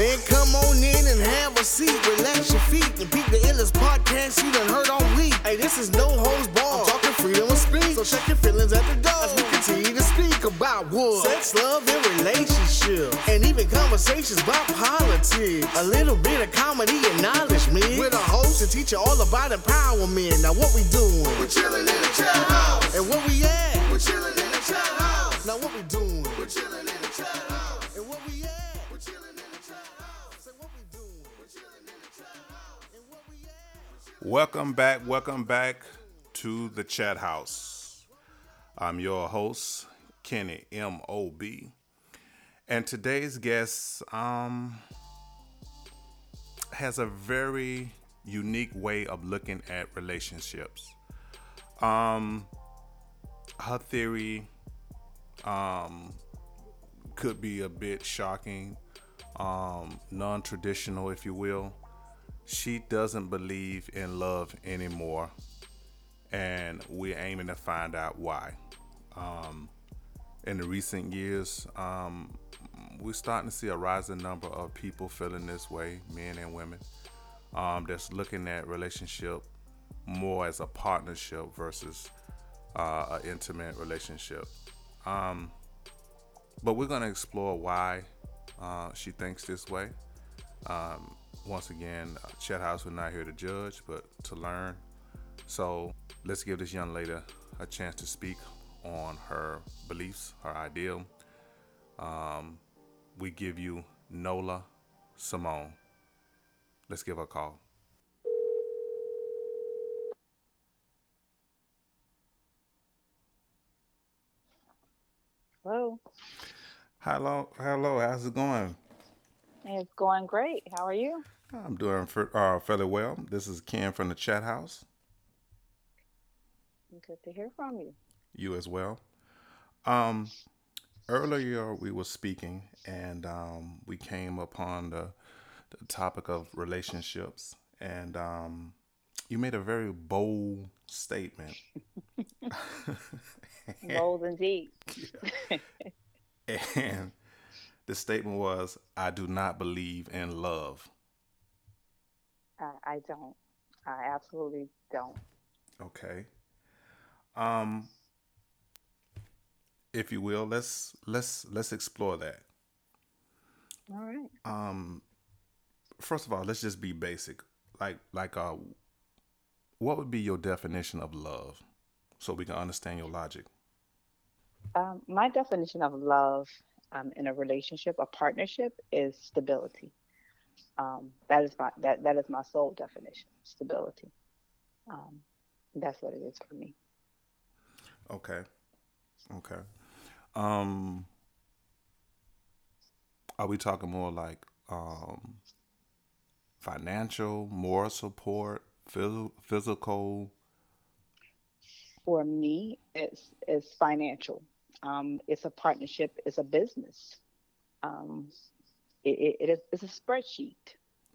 Man, come on in and have a seat. Relax your feet and beat the illest podcast you done heard all week. Hey, this is no holds barred. I'm talking freedom of speech. So check your feelings at the door as we continue to speak about what? Sex, love, and relationship. And even conversations about politics. A little bit of comedy and knowledge, man. With a host to teach you all about empowerment. Now, what we doing? We're chilling in the chat house. And where we at? We're chilling in the chat house. Now, what we doing? Welcome back, welcome back to the chat house. I'm your host, Kenny M O B. And today's guest um has a very unique way of looking at relationships. Um her theory um could be a bit shocking, um non-traditional if you will she doesn't believe in love anymore and we're aiming to find out why. Um, in the recent years um, we're starting to see a rising number of people feeling this way men and women um, that's looking at relationship more as a partnership versus uh, an intimate relationship. Um, but we're going to explore why uh, she thinks this way. Um, once again, Chat House, we're not here to judge, but to learn. So let's give this young lady a chance to speak on her beliefs, her ideal. Um, we give you Nola Simone. Let's give her a call. Hello. Hello, hello. How's it going? It's going great. How are you? I'm doing for, uh, fairly well. This is Ken from the Chat House. Good to hear from you. You as well. Um, earlier we were speaking, and um, we came upon the, the topic of relationships, and um, you made a very bold statement. Bold indeed. and the statement was, "I do not believe in love." I, I don't. I absolutely don't. Okay. Um if you will, let's let's let's explore that. All right. Um first of all, let's just be basic. Like like uh what would be your definition of love so we can understand your logic? Um, my definition of love um, in a relationship, a partnership, is stability. Um, that is my that that is my sole definition. Stability. Um, that's what it is for me. Okay. Okay. Um are we talking more like um financial, moral support, phys- physical? For me, it's it's financial. Um, it's a partnership. It's a business. Um, it, it, it is it's a spreadsheet.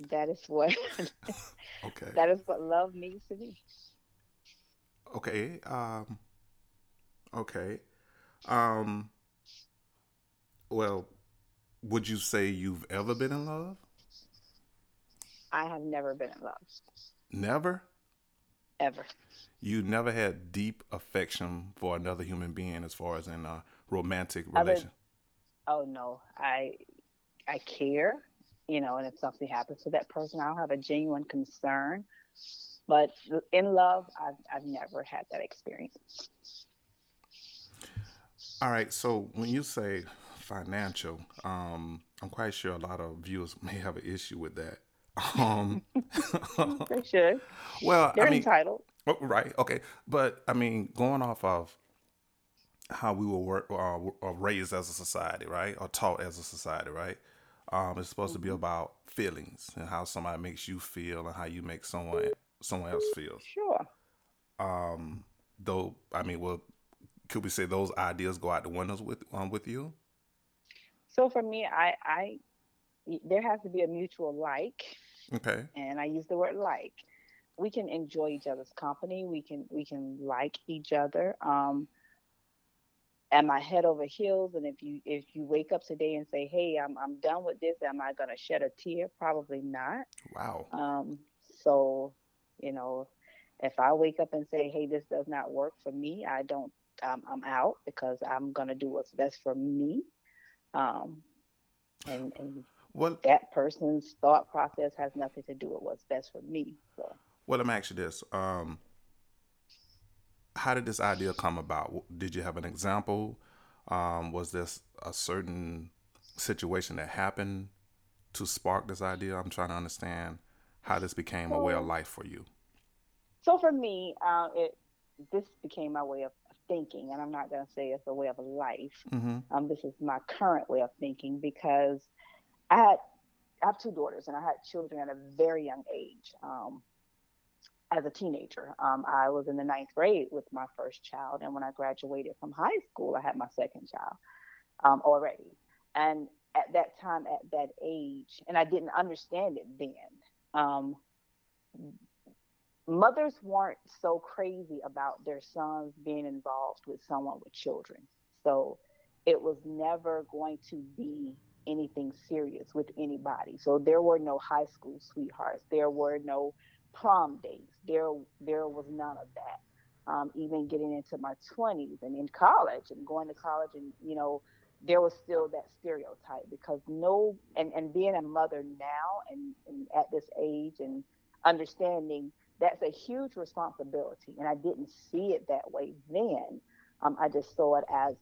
That is what Okay. that is what love means to me. Okay. Um okay. Um well, would you say you've ever been in love? I have never been in love Never? ever. You never had deep affection for another human being as far as in a romantic relation. Oh no, I I care, you know, and if something happens to that person, I'll have a genuine concern. But in love, I've I've never had that experience. All right, so when you say financial, um, I'm quite sure a lot of viewers may have an issue with that. Um, They should. well, They're I mean, entitled. oh, right, okay, but I mean, going off of how we were work, uh, uh, raised as a society, right, or taught as a society, right? Um, it's supposed to be about feelings and how somebody makes you feel and how you make someone someone else feel. Sure. Um, though, I mean, well, could we say those ideas go out the windows with um, with you? So for me, I I there has to be a mutual like, Okay. and I use the word like. We can enjoy each other's company. We can we can like each other. Um, am I head over heels? And if you if you wake up today and say, "Hey, I'm I'm done with this," am I gonna shed a tear? Probably not. Wow. Um, so, you know, if I wake up and say, "Hey, this does not work for me," I don't. Um, I'm out because I'm gonna do what's best for me. Um, and and Well, that person's thought process has nothing to do with what's best for me. So. well, let me ask you this. Um, how did this idea come about? Did you have an example? Um, was this a certain situation that happened to spark this idea? I'm trying to understand how this became a way of life for you. So for me, uh, it this became my way of thinking, and I'm not going to say it's a way of life. Mm-hmm. Um, this is my current way of thinking because I had I have two daughters, and I had children at a very young age. Um, as a teenager, um, I was in the ninth grade with my first child, and when I graduated from high school, I had my second child um, already. And at that time, at that age, and I didn't understand it then. Um, mothers weren't so crazy about their sons being involved with someone with children. So it was never going to be anything serious with anybody. So there were no high school sweethearts. There were no prom dates. There there was none of that. Um, even getting into my 20s and in college and going to college and you know there was still that stereotype because no and, and being a mother now and, and at this age and understanding that's a huge responsibility and i didn't see it that way then um, i just saw it as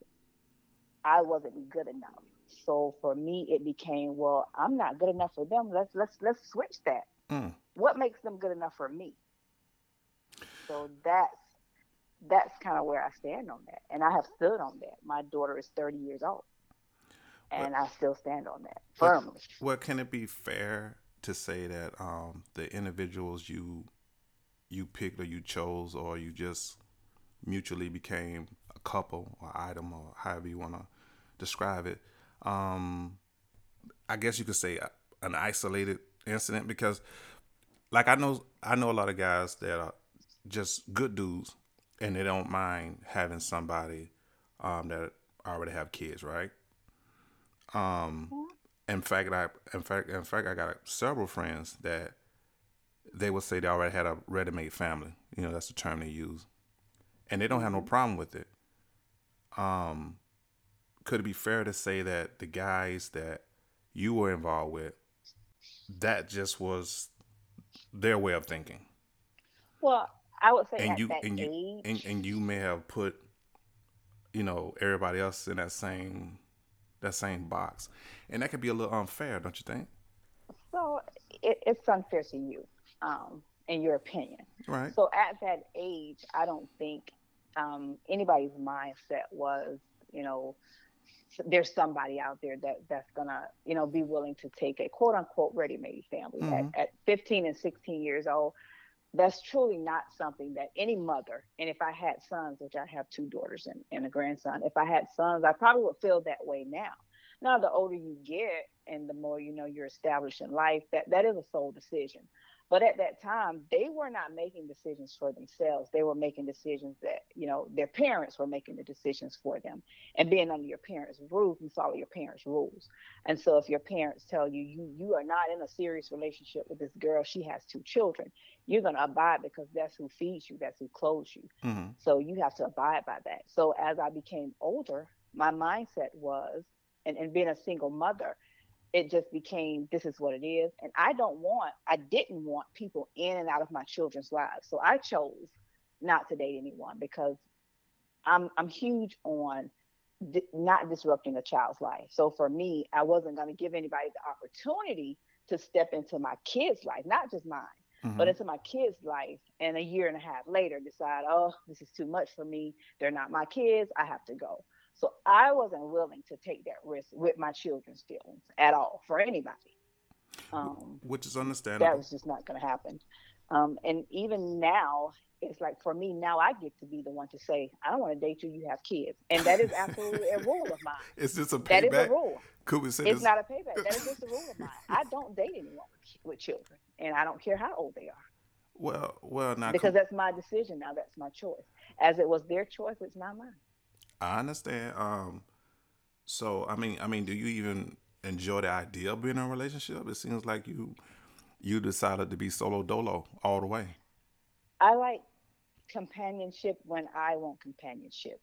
i wasn't good enough so for me it became well i'm not good enough for them let's let's let's switch that Mm. What makes them good enough for me? So that's that's kind of where i stand on that. And i have stood on that. My daughter is 30 years old. And i still stand on that firmly. Well, can it be fair to say that um, the individuals you you picked or you chose or you just mutually became a couple or item or however you want to describe it, um, I guess you could say an isolated incident because, like I know I know a lot of guys that are just good dudes and they don't mind having somebody um, that already have kids, right? Um, in fact, I in fact in fact I got several friends that they would say they already had a ready-made family. You know, that's the term they use, and they don't have no problem with it. Um, could it be fair to say that the guys that you were involved with, that just was their way of thinking, well i would say and at you that and you and, and you may have put, you know, everybody else in that same that same box, and that could be a little unfair, don't you think? So it, it's unfair to you, um, in your opinion. Right. So at that age, I don't think um, anybody's mindset was, you know, there's somebody out there that that's gonna, you know, be willing to take a quote unquote ready-made family Mhm. at, at 15 and 16 years old. That's truly not something that any mother, and if I had sons, which I have two daughters and, and a grandson, if I had sons, I probably would feel that way now. Now, the older you get and the more you know you're established in life, that that is a sole decision. But at that time, they were not making decisions for themselves. They were making decisions that, you know, their parents were making the decisions for them. And being under your parents' roof, you follow your parents' rules. And so if your parents tell you you you are not in a serious relationship with this girl, she has two children, you're gonna abide because that's who feeds you, that's who clothes you. hmm So you have to abide by that. So as I became older, my mindset was, and, and being a single mother, it just became this is what it is. And I don't want, I didn't want people in and out of my children's lives. So I chose not to date anyone because I'm I'm huge on di- not disrupting a child's life. So for me, I wasn't going to give anybody the opportunity to step into my kid's life, not just mine hmm but into my kids' life and a year and a half later decide, oh, this is too much for me. They're not my kids. I have to go. So I wasn't willing to take that risk with my children's feelings at all for anybody. Um, which is understandable. that was just not going to happen. Um, and even now, it's like for me now, I get to be the one to say, I don't want to date you. You have kids, and that is absolutely a rule of mine. Is this a payback. That is a rule. Could we say It's this? not a payback. That is just a rule of mine. I don't date anyone with, children, and I don't care how old they are. well, well, now because that's my decision now. That's my choice. As it was their choice, it's not mine. I understand. Um, so I mean, I mean, do you even enjoy the idea of being in a relationship? It seems like you you decided to be solo dolo all the way. I like companionship when I want companionship.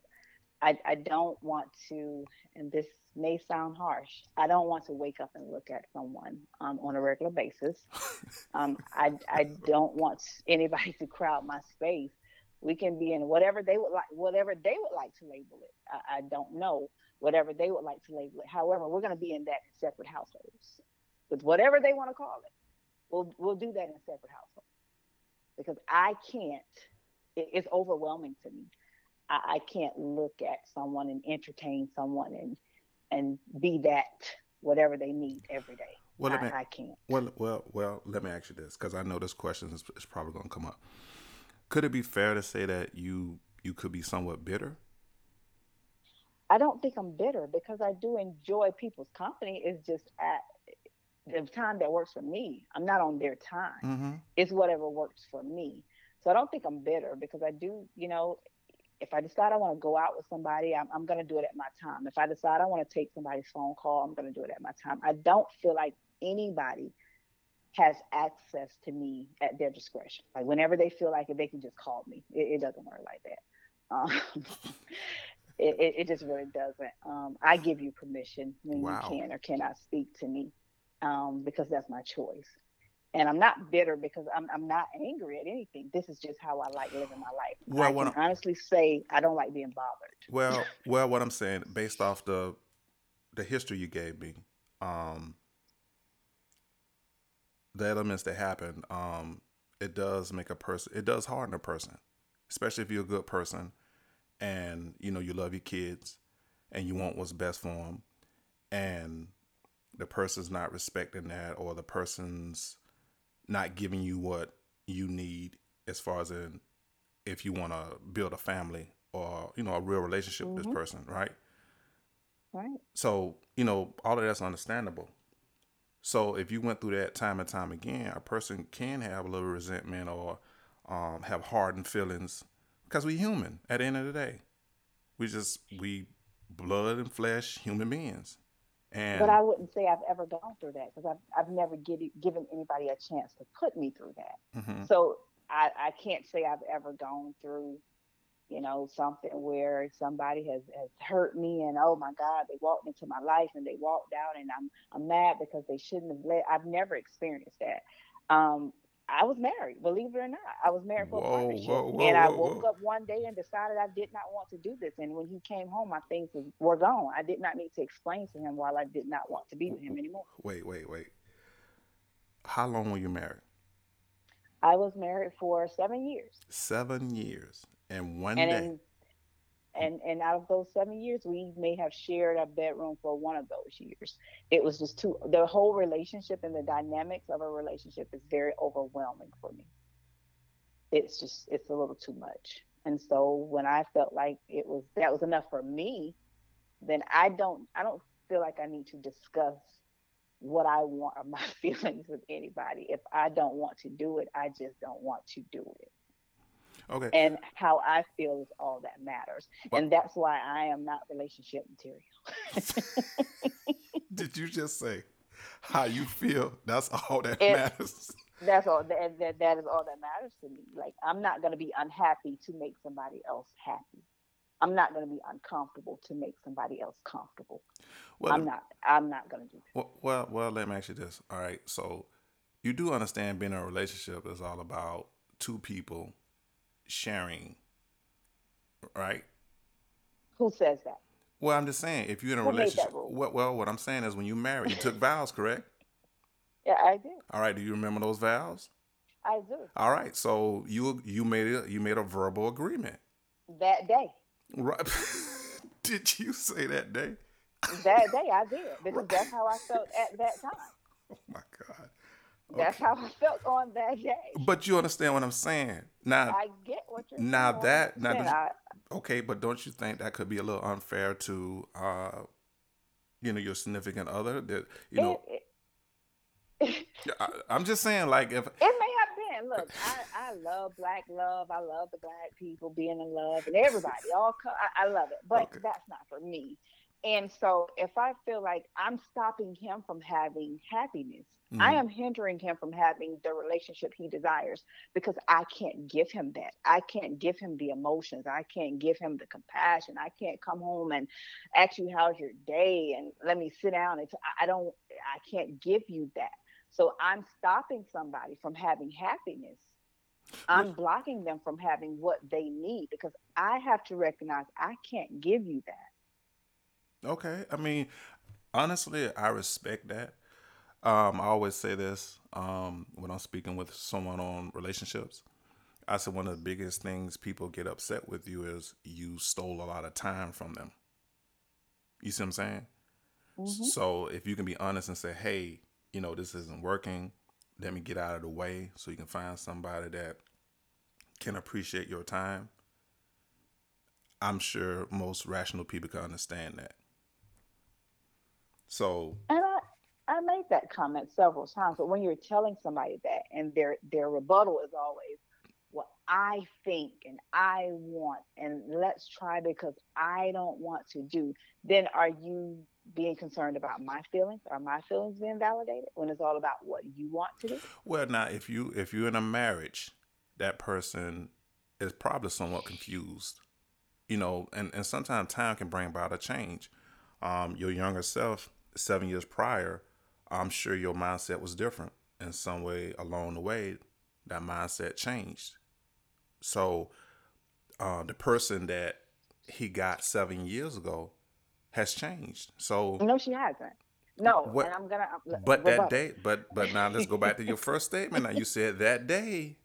I, I don't want to, and this may sound harsh, I don't want to wake up and look at someone um, on a regular basis. um, I, I don't want anybody to crowd my space. We can be in whatever they would like, whatever they would like to label it. I, I don't know whatever they would like to label it. However, we're going to be in that in separate households with whatever they want to call it. We'll we'll do that in separate households because I can't. It, it's overwhelming to me. I, I can't look at someone and entertain someone and and be that whatever they need every day. Well, I, me, I can't. Well, well, well. Let me ask you this because I know this question is, is probably going to come up. Could it be fair to say that you you could be somewhat bitter? I don't think I'm bitter because I do enjoy people's company. It's just at the time that works for me. I'm not on their time. Mm-hmm. It's whatever works for me. So I don't think I'm bitter because I do, you know, if I decide I want to go out with somebody, I'm, I'm going to do it at my time. If I decide I want to take somebody's phone call, I'm going to do it at my time. I don't feel like anybody has access to me at their discretion. Like whenever they feel like it, they can just call me. It, it doesn't work like that. Um, it, it, it, just really doesn't. Um, I give you permission when wow. you can or cannot speak to me um, because that's my choice. And I'm not bitter because I'm, I'm not angry at anything. This is just how I like living my life. Well, I can honestly say I don't like being bothered. Well, well, what I'm saying, based off the the history you gave me, um, the elements that happen, um, it does make a person, it does harden a person, especially if you're a good person, and you know you love your kids, and you want what's best for them, and the person's not respecting that or the person's not giving you what you need as far as in if you want to build a family or you know a real relationship mm-hmm. with this mm-hmm. person right right so you know all of that's understandable so if you went through that time and time again a person can have a little resentment or um, have hardened feelings because we're human at the end of the day we just we blood and flesh human beings and but I wouldn't say I've ever gone through that because I've I've never get, given anybody a chance to put me through that. Mm-hmm. So I, I can't say I've ever gone through, you know, something where somebody has, has hurt me and oh my God, they walked into my life and they walked out and I'm I'm mad because they shouldn't have let. I've never experienced that. Um, I was married, believe it or not. I was married for whoa, a partnership. Whoa, whoa, and I woke up one day and decided I did not want to do this. And when he came home, my things were gone. I did not need to explain to him why I did not want to be with him anymore. Wait, wait, wait. How long were you married? I was married for seven years. Seven years. And one and day. In, and and out of those seven years we may have shared a bedroom for one of those years. It was just too the whole relationship and the dynamics of a relationship is very overwhelming for me. It's just it's a little too much. And so when i felt like it was that was enough for me then i don't i don't feel like i need to discuss what i want or my feelings with anybody. If i don't want to do it i just don't want to do it Okay. And how I feel is all that matters. And that's why I am not relationship material. Did you just say how you feel? That's all that it, matters. That's all that, that that is all that matters to me. Like I'm not gonna be unhappy to make somebody else happy. I'm not going to be uncomfortable to make somebody else comfortable. Well, I'm not. I'm not going to do that. Well, well, well, let me ask you this. All right, so you do understand being in a relationship is all about two people sharing, right? Who says that? Well, I'm just saying, if you're in a Who relationship, well, well, what I'm saying is, when you married, you took vows, correct? Yeah, I did. All right. Do you remember those vows? I do. All right. So you you made a you made a verbal agreement. That day. Right. did you say that day? That day I did because right. that's how I felt at that time. Oh my God. That's how I felt on that day. But you understand what I'm saying? Now I get what you're now saying. that now that, okay, but don't you think that could be a little unfair to uh you know your significant other that you know it, it, I, am just saying like if it may have been look, I, I love black love. I love the black people being in love and everybody. All co- I, I love it, but Okay. that's not for me. And so, if I feel like I'm stopping him from having happiness, I Mhm. am hindering him from having the relationship he desires because I can't give him that. I can't give him the emotions. I can't give him the compassion. I can't come home and ask you how's your day and let me sit down and t- I don't. I can't give you that. So I'm stopping somebody from having happiness. I'm blocking them from having what they need because I have to recognize I can't give you that. Okay. I mean, honestly, I respect that. Um, I always say this um, when I'm speaking with someone on relationships. I said one of the biggest things people get upset with you is you stole a lot of time from them. You see what I'm saying? Mhm. So if you can be honest and say, hey, you know, this isn't working, let me get out of the way so you can find somebody that can appreciate your time. I'm sure most rational people can understand that. So And I, I made that comment several times, but when you're telling somebody that and their their rebuttal is always what I think and I want and let's try because I don't want to do, then are you being concerned about my feelings? Are my feelings being validated when it's all about what you want to do? Well, now if you if you're in a marriage, that person is probably somewhat confused, you know, and and sometimes time can bring about a change. Um, your younger self, seven years prior, I'm sure your mindset was different in some way along the way. That mindset changed. So, uh, the person that he got seven years ago has changed. So, No, she hasn't. No, What- and I'm gonna. but that rebuttal. day, but but now let's go back to your first statement. Now you said that day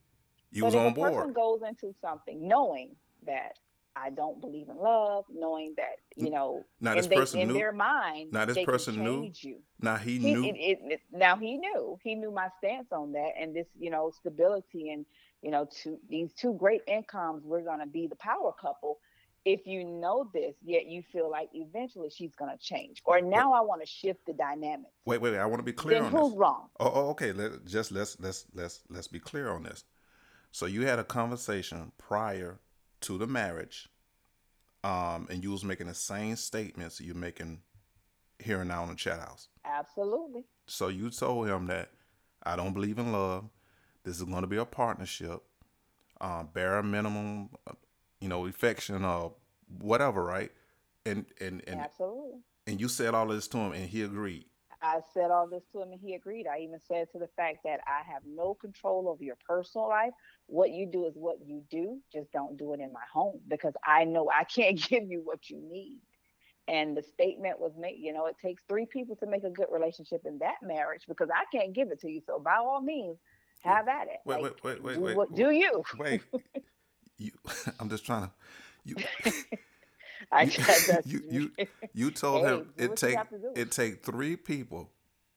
you but was on a person board. goes into something knowing that I don't believe in love, knowing that you know, Now this they, person in knew. their mind, Now this they person knew. You. Now he He, knew. it, it, it- now he knew. He knew my stance on that, and this, you know, stability, and you know, two these two great incomes. We're gonna be the power couple. If you know this, yet you feel like eventually she's gonna change, or now I want to shift the dynamic. Wait, wait, wait. I want to be clear Then on who's this. wrong? Oh, oh, okay. Let just let's let's let's let's be clear on this. So you had a conversation prior to the marriage, um, and you was making the same statements you're making here and now in the chat house. Absolutely. So you told him that I don't believe in love. This is going to be a partnership, uh, bare minimum, uh, you know, affection or whatever, right? And and and Absolutely. and you said all this to him, and he agreed. I said all this to him and he agreed. I even said to the fact that I have no control over your personal life. What you do is what you do. Just don't do it in my home because I know I can't give you what you need. And the statement was made, you know, it takes three people to make a good relationship in that marriage because I can't give it to you. So by all means, have at it. Wait, Like, wait, wait, wait, do, wait. what, do you? Wait, you. I'm just trying to. You I You- that's- you- you- you told Hey, him it take it take three people.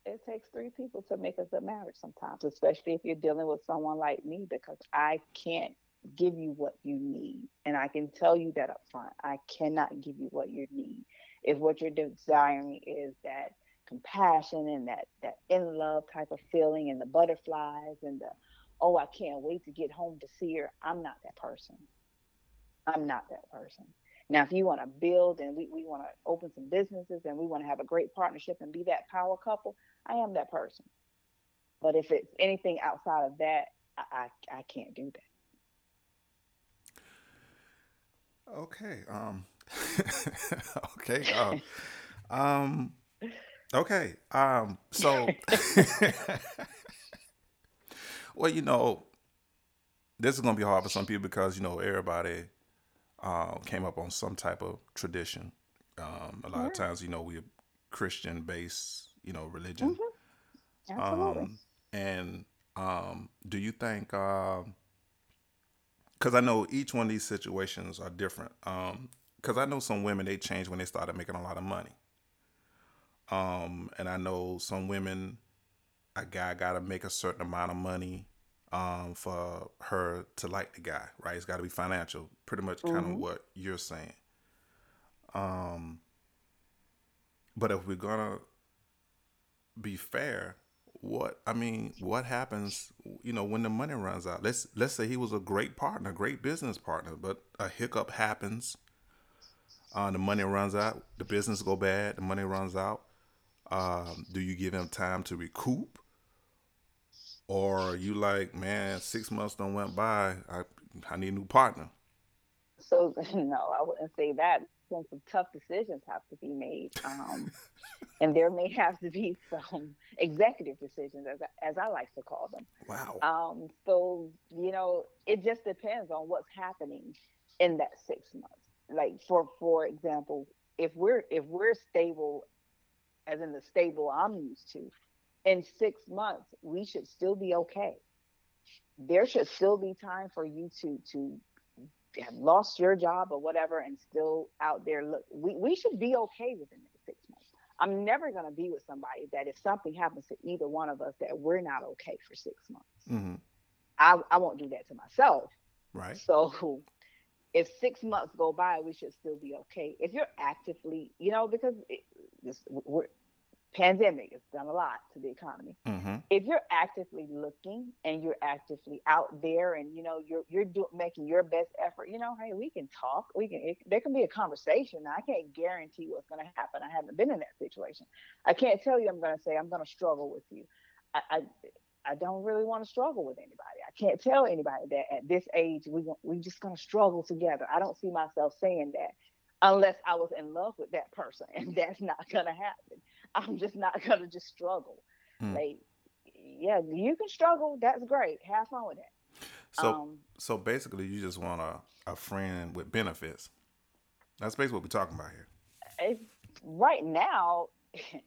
it takes three people to make a good marriage sometimes, especially if you're dealing with someone like me, because I can't give you what you need. And I can tell you that up front. I cannot give you what you need. If what you're desiring is that compassion and that that in love type of feeling and the butterflies and the oh I can't wait to get home to see her, I'm not that person. I'm not that person. Now, if you want to build and we, we want to open some businesses and we want to have a great partnership and be that power couple, I am that person. But if it's anything outside of that, I, I, I can't do that. Okay. Um. okay. Um. Um. Okay. Um. So. well, you know, this is gonna be hard for some people because you know everybody uh, came up on some type of tradition. Um, a lot of times, you know, we're Christian based, you know, religion. Mm-hmm. Absolutely. Um, and um, do you think? Because I know each one of these situations are different. Because I know some women they changed when they started making a lot of money. Um, and I know some women, a guy got to make a certain amount of money um, for her to like the guy, right? It's got to be financial, pretty much kind of Mhm. what you're saying. Um, but if we're gonna be fair, what I mean, what happens, you know, when the money runs out? Let's let's say he was a great partner, great business partner, but a hiccup happens. Uh, the money runs out, the business go bad, the money runs out. Um, do you give him time to recoup, or you like, man, six months don't went by, I I need a new partner. So no, I wouldn't say that. Some tough decisions have to be made, um, and there may have to be some executive decisions, as I, as I like to call them. Wow. Um, so you know, it just depends on what's happening in that six months. Like for for example, if we're if we're stable, as in the stable I'm used to, in six months we should still be okay. There should still be time for you to to have lost your job or whatever and still out there look we, we should be okay within the six months. I'm never going to be with somebody that if something happens to either one of us that we're not okay for six months. Hmm I, I won't do that to myself. Right. so if six months go by we should still be okay. If you're actively you know because it, this we're pandemic has done a lot to the economy. Hmm if you're actively looking and you're actively out there and you know you're you're do, making your best effort you know hey we can talk. We can it, there can be a conversation. I can't guarantee what's going to happen. I haven't been in that situation. I can't tell you i'm going to say i'm going to struggle with you. I, I I don't really want to struggle with anybody. I can't tell anybody that at this age we we just gonna struggle together. I don't see myself saying that unless I was in love with that person, and that's not gonna happen. I'm just not gonna just struggle. Mm. Like, yeah, you can struggle. That's great. Have fun with that. So um, so basically, you just want a, a friend with benefits. That's basically what we're talking about here. right now,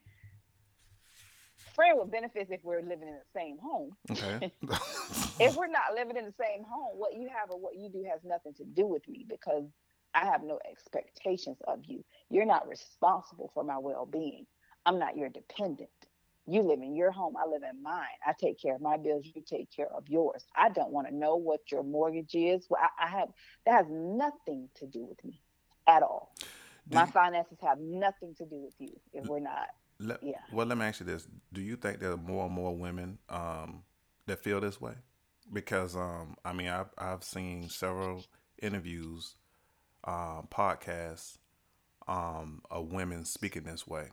friend with benefits if we're living in the same home. Okay. if we're not living in the same home, what you have or what you do has nothing to do with me because I have no expectations of you. You're not responsible for my well being. I'm not your dependent. You live in your home, I live in mine. I take care of my bills, you take care of yours. I don't want to know what your mortgage is. Well, I, I have that has nothing to do with me at all. Do my you- finances have nothing to do with you if we're not. Let, Yeah. Well, let me ask you this: Do you think there are more and more women um, that feel this way? Because um, I mean, I've I've seen several interviews, uh, podcasts um, of women speaking this way.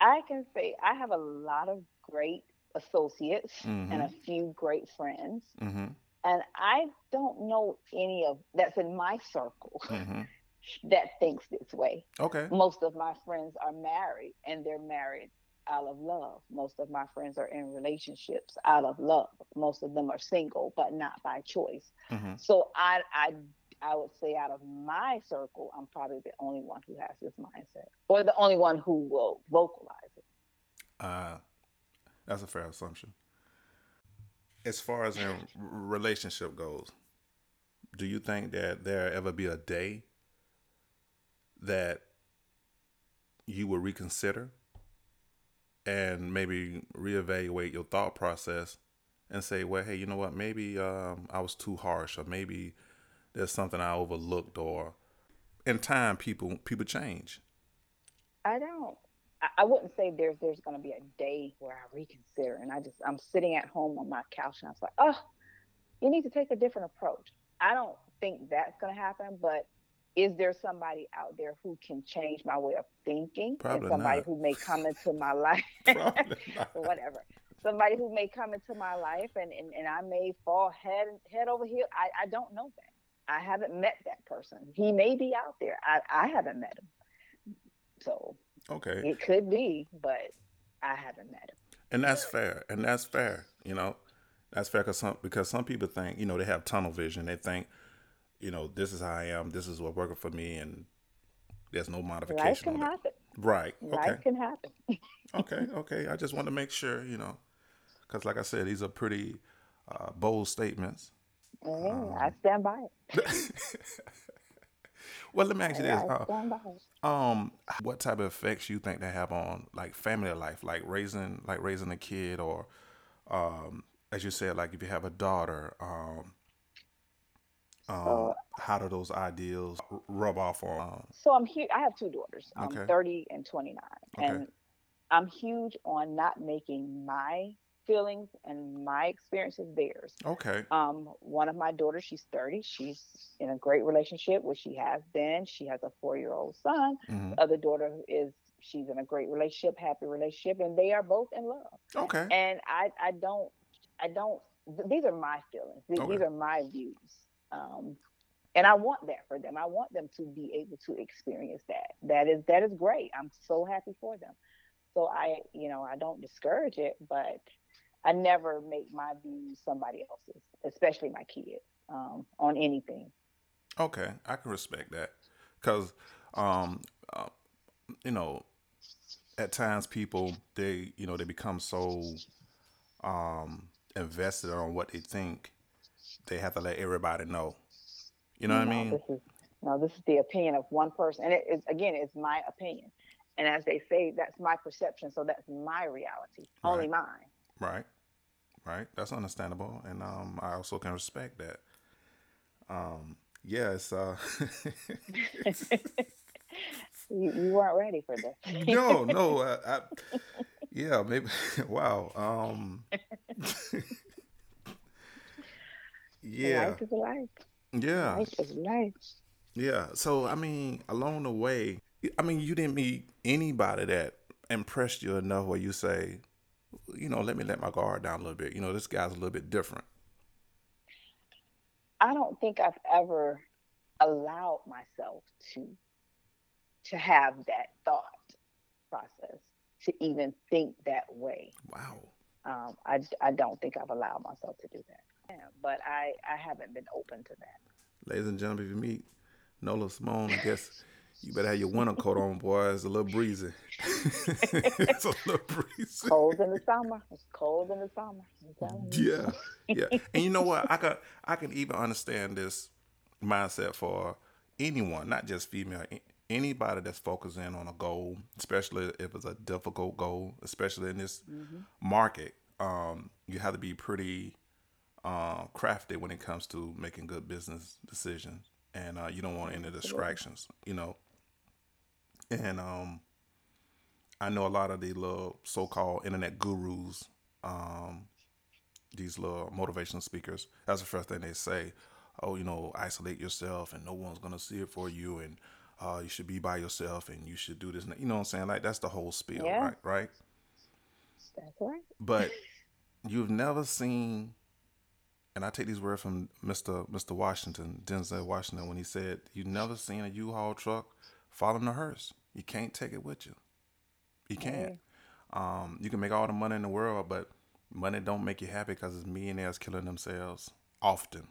I can say I have a lot of great associates and Mhm. a few great friends. Mm-hmm. and I don't know any of that's in my circle Mm-hmm. that thinks this way. Okay. Most of my friends are married and they're married out of love. Most of my friends are in relationships out of love. Most of them are single, but not by choice. Mm-hmm. So I I I would say out of my circle, I'm probably the only one who has this mindset, or the only one who will vocalize it. Uh, that's a fair assumption. As far as in relationship goes, do you think that there ever be a day that you will reconsider and maybe reevaluate your thought process and say, well, hey, you know what? Maybe um, I was too harsh, or maybe there's something I overlooked, or in time, people people change. I don't. I, wouldn't say there's there's going to be a day where I reconsider, and I just I'm sitting at home on my couch and I was like, oh, you need to take a different approach. I don't think that's going to happen, but is there somebody out there who can change my way of thinking? Probably and somebody not. who may come into my life, or whatever. Somebody who may come into my life and, and, and I may fall head head over heel. I, I don't know that. I haven't met that person. He may be out there. I, I haven't met him. So Okay. it could be, but I haven't met him. and that's fair and that's fair you know that's fair because some because some people think you know they have tunnel vision they think you know this is how i am this is what working for me and there's no modification. Life can happen. right Life okay can happen. okay okay i just want to make sure you know because like i said these are pretty uh, bold statements Yeah, I stand by it. well let me ask you this uh, um what type of effects you think they have on like family life like raising like raising a kid or um as you said like if you have a daughter um um So- how do those ideals rub off on um, So I'm here. I have two daughters. I'm Okay. 30 and 29, Okay. and I'm huge on not making my feelings and my experiences theirs. Okay. Um, one of my daughters, she's 30. She's in a great relationship, which she has been. She has a four-year-old son. hmm Other daughter is she's in a great relationship, happy relationship, and they are both in love. Okay. And I, I don't, I don't. th- These are my feelings. Th- These are my views. Um, and I want that for them. I want them to be able to experience that. That is that is great. I'm so happy for them. So I, you know, I don't discourage it, but I never make my views somebody else's, especially my kid, um, on anything. Okay, I can respect that because, um, uh, you know, at times people they you know they become so um invested on what they think they have to let everybody know. You know what I mean? This is no, this is the opinion of one person, and it is again, it's my opinion. And as they say, that's my perception, so that's my reality, only mine. Right, right. That's understandable, and um, I also can respect that. Um, yeah, it's uh, You, you weren't ready for this. no, no, uh, I, yeah, maybe. Wow. Um, yeah, Life is life. yeah. Life is life. Yeah. So I mean, along the way, I mean, you didn't meet anybody that impressed you enough where you say, you know, let me let my guard down a little bit. You know, this guy's a little bit different. I don't think I've ever allowed myself to to have that thought process, to even think that way. Wow. Um, I, I don't think I've allowed myself to do that. Yeah, but I, I haven't been open to that. Ladies and gentlemen, if you meet Nola Simone, I guess you better have your winter coat on, boy. It's a little breezy. it's a little breezy. Cold in the summer. It's cold in the summer. I'm telling you. Yeah, yeah. And you know what? I can I can even understand this mindset for anyone, not just female. Anybody that's focusing on a goal, especially if it's a difficult goal, especially in this market, um, you have to be pretty uh, crafty when it comes to making good business decisions, and uh, you don't want any distractions, you know. And um, I know a lot of the little so-called internet gurus, um, these little motivational speakers. That's the first thing they say. Oh, you know, isolate yourself, and no one's gonna see it for you, and uh, you should be by yourself, and you should do this. and. You know what I'm saying? Like that's the whole spiel, Yeah. right? Right. That's right. But you've never seen, and I take these words from Mr. Mr. Washington, Denzel Washington, when he said, "You've never seen a U-Haul truck following the hearse. You can't take it with you. You can't. Um, you can make all the money in the world, but money don't make you happy because it's millionaires killing themselves often.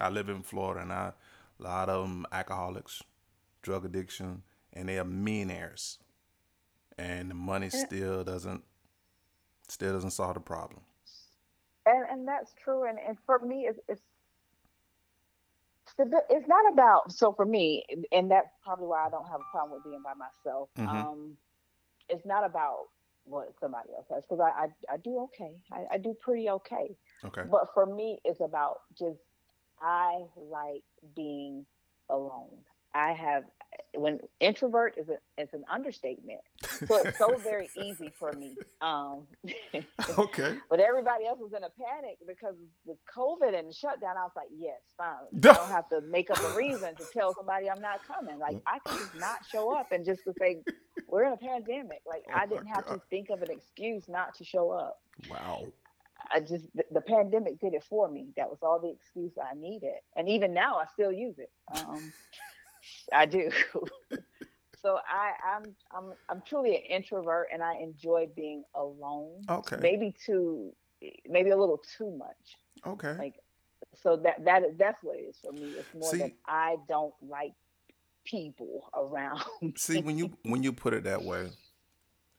I live in Florida, and I a lot of them alcoholics, drug addiction, and they are millionaires, and the money still doesn't still doesn't solve the problem. and and that's true and and for me it's it's it's not about so for me and that's probably why i don't have a problem with being by myself Mhm. um it's not about what somebody else has because I, I i do okay I, I do pretty okay Okay. but for me it's about just i like being alone i have when introvert is a is an understatement so it's so very easy for me um okay. but everybody else was in a panic because with COVID and the shutdown. I was like, yes, fine. I don't have to make up a reason to tell somebody I'm not coming. Like I can just not show up and just to say we're in a pandemic. Like Oh I didn't have God. to think of an excuse not to show up. Wow. I just the, the pandemic did it for me. That was all the excuse I needed, and even now I still use it. Um, I do. so I, I'm I'm I'm truly an introvert, and I enjoy being alone. Okay. Maybe too, maybe a little too much. Okay. Like, so that that that's what it is for me. It's more See- that I don't like people around. See, when you when you put it that way,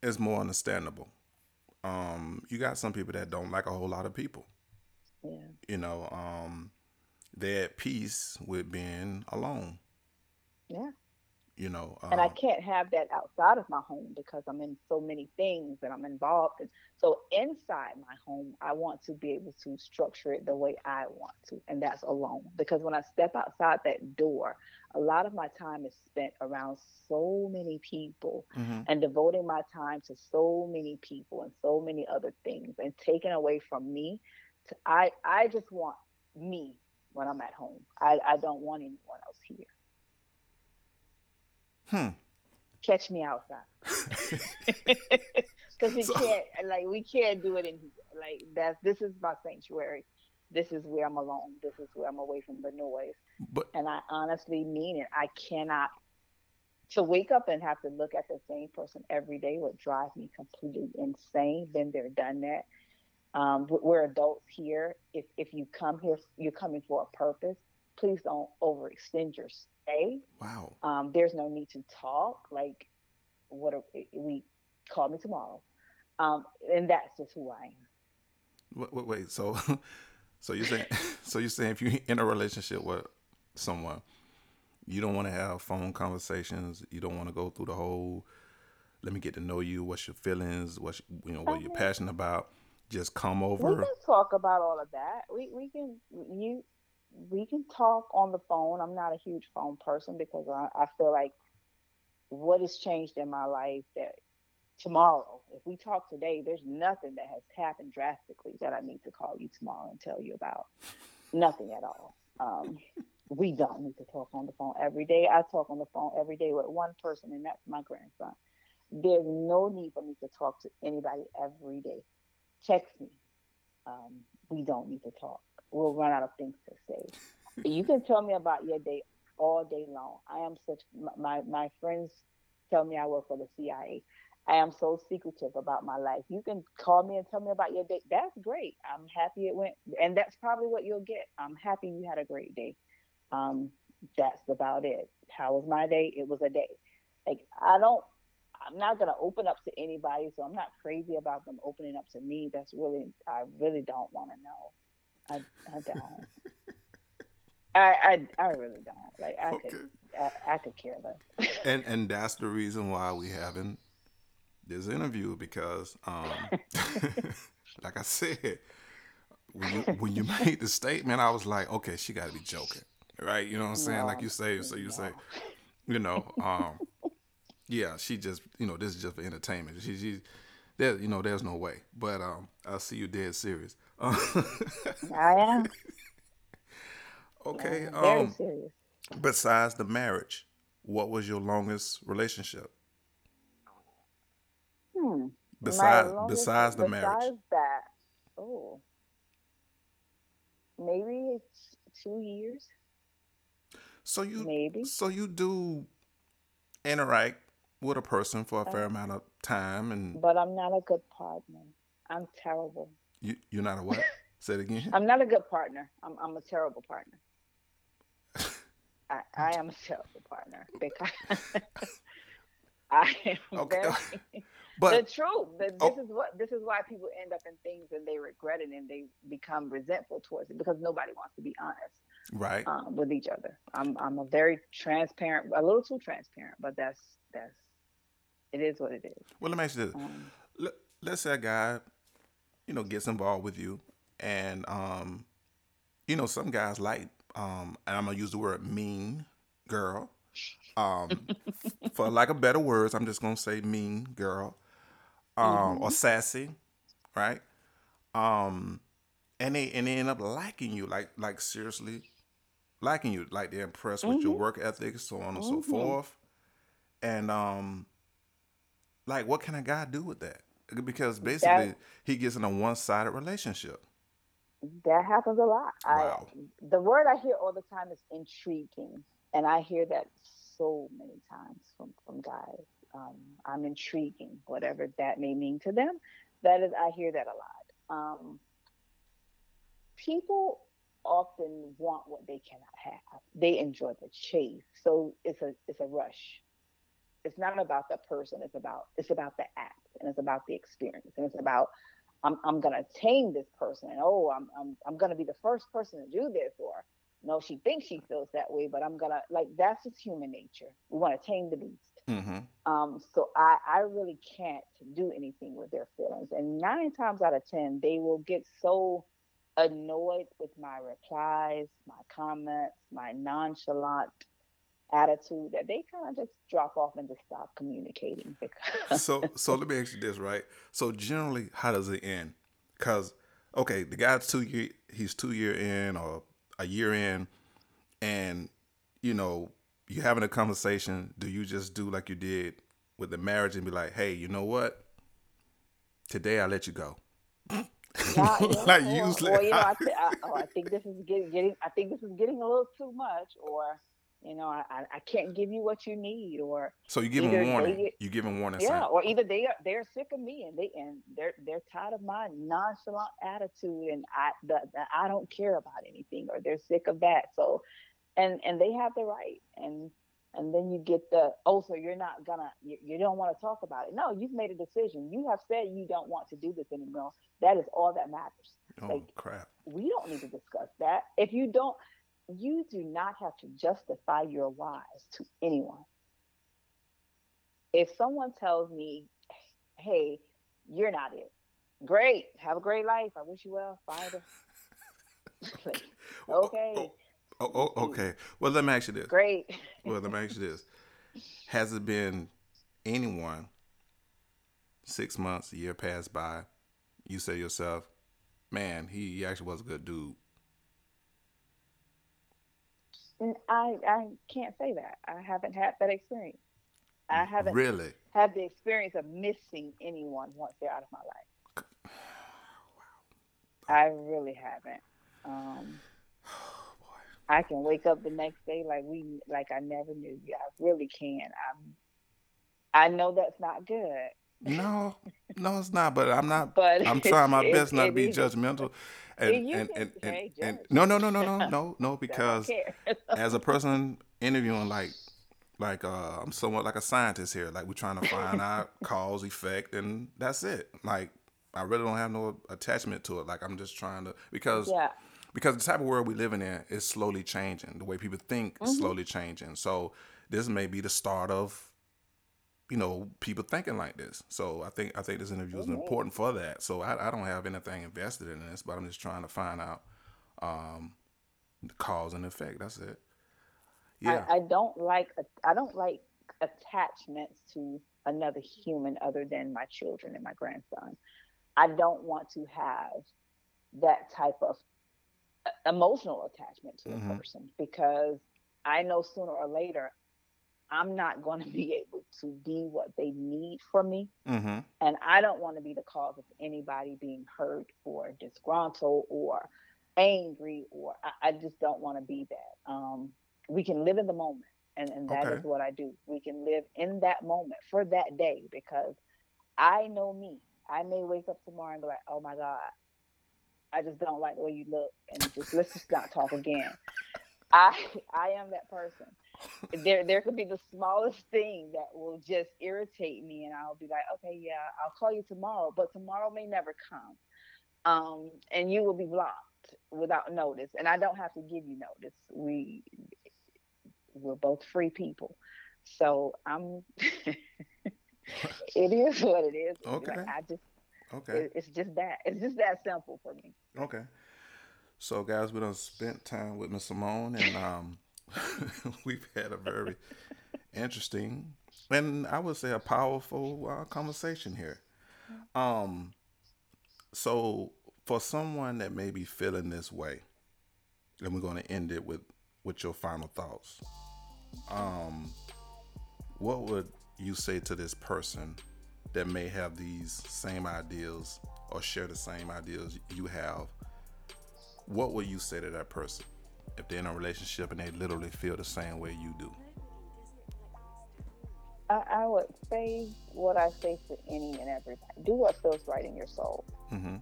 it's more understandable. Um, you got some people that don't like a whole lot of people. yeah. You know, um, they're at peace with being alone. Yeah. you know. and I um, can't have that outside of my home because I'm in so many things and I'm involved. in. so inside my home, I want to be able to structure it the way I want to, and that's alone. Because when I step outside that door, a lot of my time is spent around so many people mhm. and devoting my time to so many people and so many other things and taken away from me. To, I I just want me when I'm at home. I, I don't want anyone else here. Hmm. Catch me outside. Because we So- can't like we can't do it in here. Like that's this is my sanctuary. This is where I'm alone. This is where I'm away from the noise. But And I honestly mean it. I cannot to wake up and have to look at the same person every day would drive me completely insane. Been there, done that. Um, we- we're adults here. If if you come here, you're coming for a purpose. Please don't overextend your stay. wow. Um, there's no need to talk. Like, what are, we call me tomorrow, um, and that's just who I am. Wait, wait, wait. So, so you're saying, so you're saying if you're in a relationship with someone, you don't want to have phone conversations. You don't want to go through the whole. Let me get to know you. What's your feelings? What's you know what you're Mhm. passionate about? Just come over. We can talk about all of that. We we can you we can talk on the phone. I'm not a huge phone person because I, I feel like what has changed in my life that tomorrow, if we talk today, there's nothing that has happened drastically that I need to call you tomorrow and tell you about. Nothing at all. Um, we don't need to talk on the phone every day. I talk on the phone every day with one person, and that's my grandson. There's no need for me to talk to anybody every day. Text me. Um, we don't need to talk. We'll run out of things to say. You can tell me about your day all day long. I am such my my, my friends tell me I work for the CIA. I am so secretive about my life. You can call me and tell me about your day. That's great. I'm happy it went, and that's probably what you'll get. I'm happy you had a great day. Um, that's about it. How was my day? It was a day. Like I don't. I'm not gonna open up to anybody, so I'm not crazy about them opening up to me. That's really, I really don't want to know. I, I don't. I, I, I really don't. Like I Okay. could, I, I could care less. and and that's the reason why we having this interview because um like I said when you when you made the statement I was like okay she got to be joking right you know what I'm saying like you say so you no. say you know um yeah she just you know this is just for entertainment she she there you know there's no way but um I see you dead serious I am okay very um serious. besides the marriage what was your longest relationship Hmm. besides longest- besides the marriage that, oh, maybe it's two years. So you Maybe. so you do interact with a person for a fair Uh, amount of time, and But I'm not a good partner. I'm terrible. You you're not a what? Say it again. I'm not a good partner. I'm I'm a terrible partner. I, I am a terrible partner because I am Okay, very the But truth. That Oh. this is what this is why people end up in things and they regret it and they become resentful towards it because nobody wants to be honest right, um, with each other. I'm I'm a very transparent, a little too transparent, but that's that's it is what it is. well, let me ask you this: Um, Let, let's say a guy, you know, gets involved with you, and um, you know, some guys like, um, and I'm gonna use the word mean girl, um, for lack of better words, I'm just gonna say mean girl, um, or sassy, right? Um, and they and they end up liking you, like like seriously liking you, like they're impressed with your Mhm. work ethic, so on and so Mhm. forth. And um, like, what can a guy do with that? Because basically, he gets in a one-sided relationship. that happens a lot. Wow. I the word I hear all the time is intriguing, and I hear that so many times from from guys. Um, I'm intriguing, whatever that may mean to them. That is, I hear that a lot. Um, people often want what they cannot have. They enjoy the chase, so it's a it's a rush. It's not about the person. It's about it's about the act, and it's about the experience, and it's about I'm I'm gonna tame this person, and oh, I'm I'm I'm gonna be the first person to do this, or no, she thinks she feels that way, but I'm gonna like that's just human nature. We want to tame the beast. Mm-hmm. Um, so I, I really can't do anything with their feelings. And nine times out of ten, they will get so annoyed with my replies, my comments, my nonchalant attitude that they kind of just drop off and just stop communicating. Because so so let me ask you this, right? So generally, how does it end? Because okay, the guy's two year he's two year in or a year in, and you know you're having a conversation. Do you just do like you did with the marriage and be like, hey, you know what? Today I let you go. You like or- usually, or, you know, I, ah. th- I, oh, I think this is getting, getting, I think this is getting a little too much, or you know, I, I, can't give you what you need, or so you give them him they warning. You give them warning. yeah, saying, or either they are they're sick of me and they and they're they're tired of my nonchalant attitude and I the, the I don't care about anything, or they're sick of that. So, and and they have the right, and and then you get the oh, so you're not gonna you, you don't want to talk about it. No, you've made a decision. You have said you don't want to do this anymore. That is all that matters. oh like- crap. we don't need to discuss that. If you don't, you do not have to justify your whys to anyone. If someone tells me, hey, you're not it, great, have a great life. I wish you well. Find a like, oh, oh, okay, Oh, oh, oh, hmm. okay. Well, let me ask you this. great. Well, let me ask you this: Has it been anyone six months, a year passed by? You say to yourself, "Man, he, he actually was a good dude." I, I can't say that. I haven't had that experience. I haven't really. had the experience of missing anyone once they're out of my life. I really haven't. Um, I can wake up the next day like we like I never knew you. I really can. I'm. I know that's not good, No, no, it's not. But I'm not. but I'm trying my best not to be judgmental. And You and, and, and, and no, no, no, no, no, no, no, because as a person interviewing like like uh I'm somewhat like a scientist here. Like we're trying to find out cause, effect, and that's it. Like I really don't have no attachment to it. Like I'm just trying to because yeah, because the type of world we living in is slowly changing. The way people think is Mhm. slowly changing. So this may be the start of you know people thinking like this. So I think I think this interview is important for that. So I, I don't have anything invested in this, but I'm just trying to find out um, the cause and effect. That's it. Yeah. I, I don't like I don't like attachments to another human other than my children and my grandson. I don't want to have that type of uh, emotional attachment to a person because I know sooner or later I'm not going to be able to be what they need from me. mm-hmm. And I don't want to be the cause of anybody being hurt or disgruntled or angry, or I, I just don't want to be that. Um, we can live in the moment, and, and that is Okay. what I do. We can live in that moment for that day because I know me. I may wake up tomorrow and be like, oh my God, I just don't like the way you look, and just let's just not talk again. I I am that person. There there could be the smallest thing that will just irritate me, and I'll be like, okay, yeah, I'll call you tomorrow, but tomorrow may never come, um, and you will be blocked without notice, and I don't have to give you notice. We we're both free people, so I'm. it is what it is. Like, Okay. I just Okay. it, it's just that it's just that simple for me. Okay. So, guys, we done spent time with Miss Simone, and um, we've had a very interesting and I would say a powerful uh, conversation here. Um, so for someone that may be feeling this way, and we're going to end it with with your final thoughts. Um, what would you say to this person that may have these same ideas or share the same ideas you have? What would you say to that person if they're in a relationship and they literally feel the same way you do? I, I would say what I say to any and everybody: do what feels right in your soul. Mm-hmm.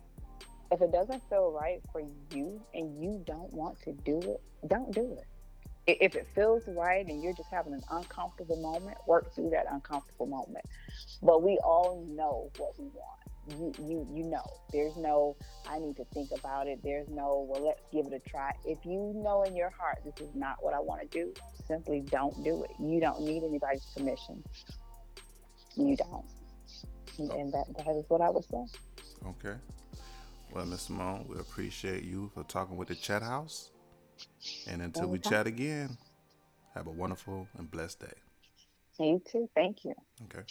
If it doesn't feel right for you and you don't want to do it, don't do it. If it feels right and you're just having an uncomfortable moment, work through that uncomfortable moment. But we all know what we want. You you you know. There's no I need to think about it. There's no well let's give it a try. If you know in your heart this is not what I want to do, simply don't do it. You don't need anybody's permission. You don't. And that that is what I would say. Okay. Well, Miss Simone, we appreciate you for talking with the Chat House. And until we chat again, have a wonderful and blessed day. You too. Thank you. Okay.